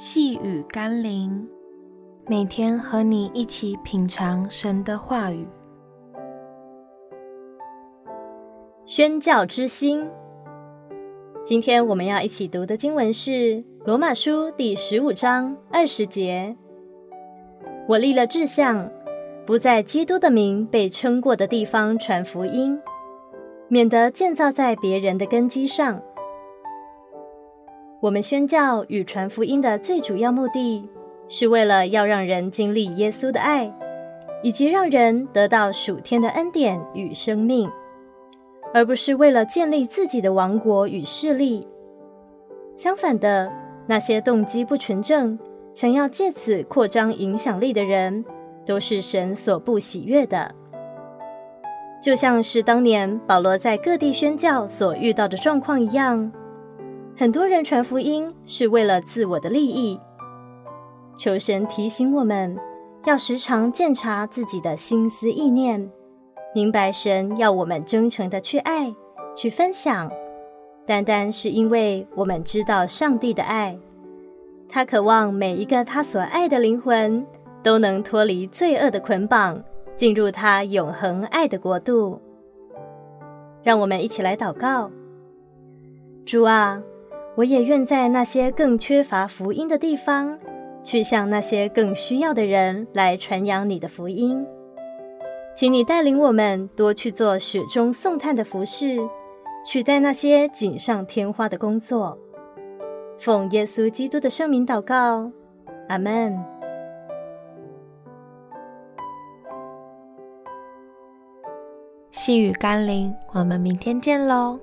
细雨甘霖，每天和你一起品尝神的话语。宣教之心，今天我们要一起读的经文是《罗马书》第十五章二十节。我立了志向，不在基督的名被称过的地方传福音，免得建造在别人的根基上。我们宣教与传福音的最主要目的，是为了要让人经历耶稣的爱，以及让人得到属天的恩典与生命，而不是为了建立自己的王国与势力。相反的，那些动机不纯正、想要借此扩张影响力的人，都是神所不喜悦的。就像是当年保罗在各地宣教所遇到的状况一样。很多人传福音是为了自我的利益，求神提醒我们，要时常鉴察自己的心思意念，明白神要我们真诚的去爱、去分享，单单是因为我们知道上帝的爱，他渴望每一个他所爱的灵魂都能脱离罪恶的捆绑，进入他永恒爱的国度。让我们一起来祷告，主啊。我也愿在那些更缺乏福音的地方，去向那些更需要的人来传扬你的福音。请你带领我们多去做雪中送炭的服事，取代那些锦上添花的工作。奉耶稣基督的圣名祷告，阿门。细雨甘霖，我们明天见喽。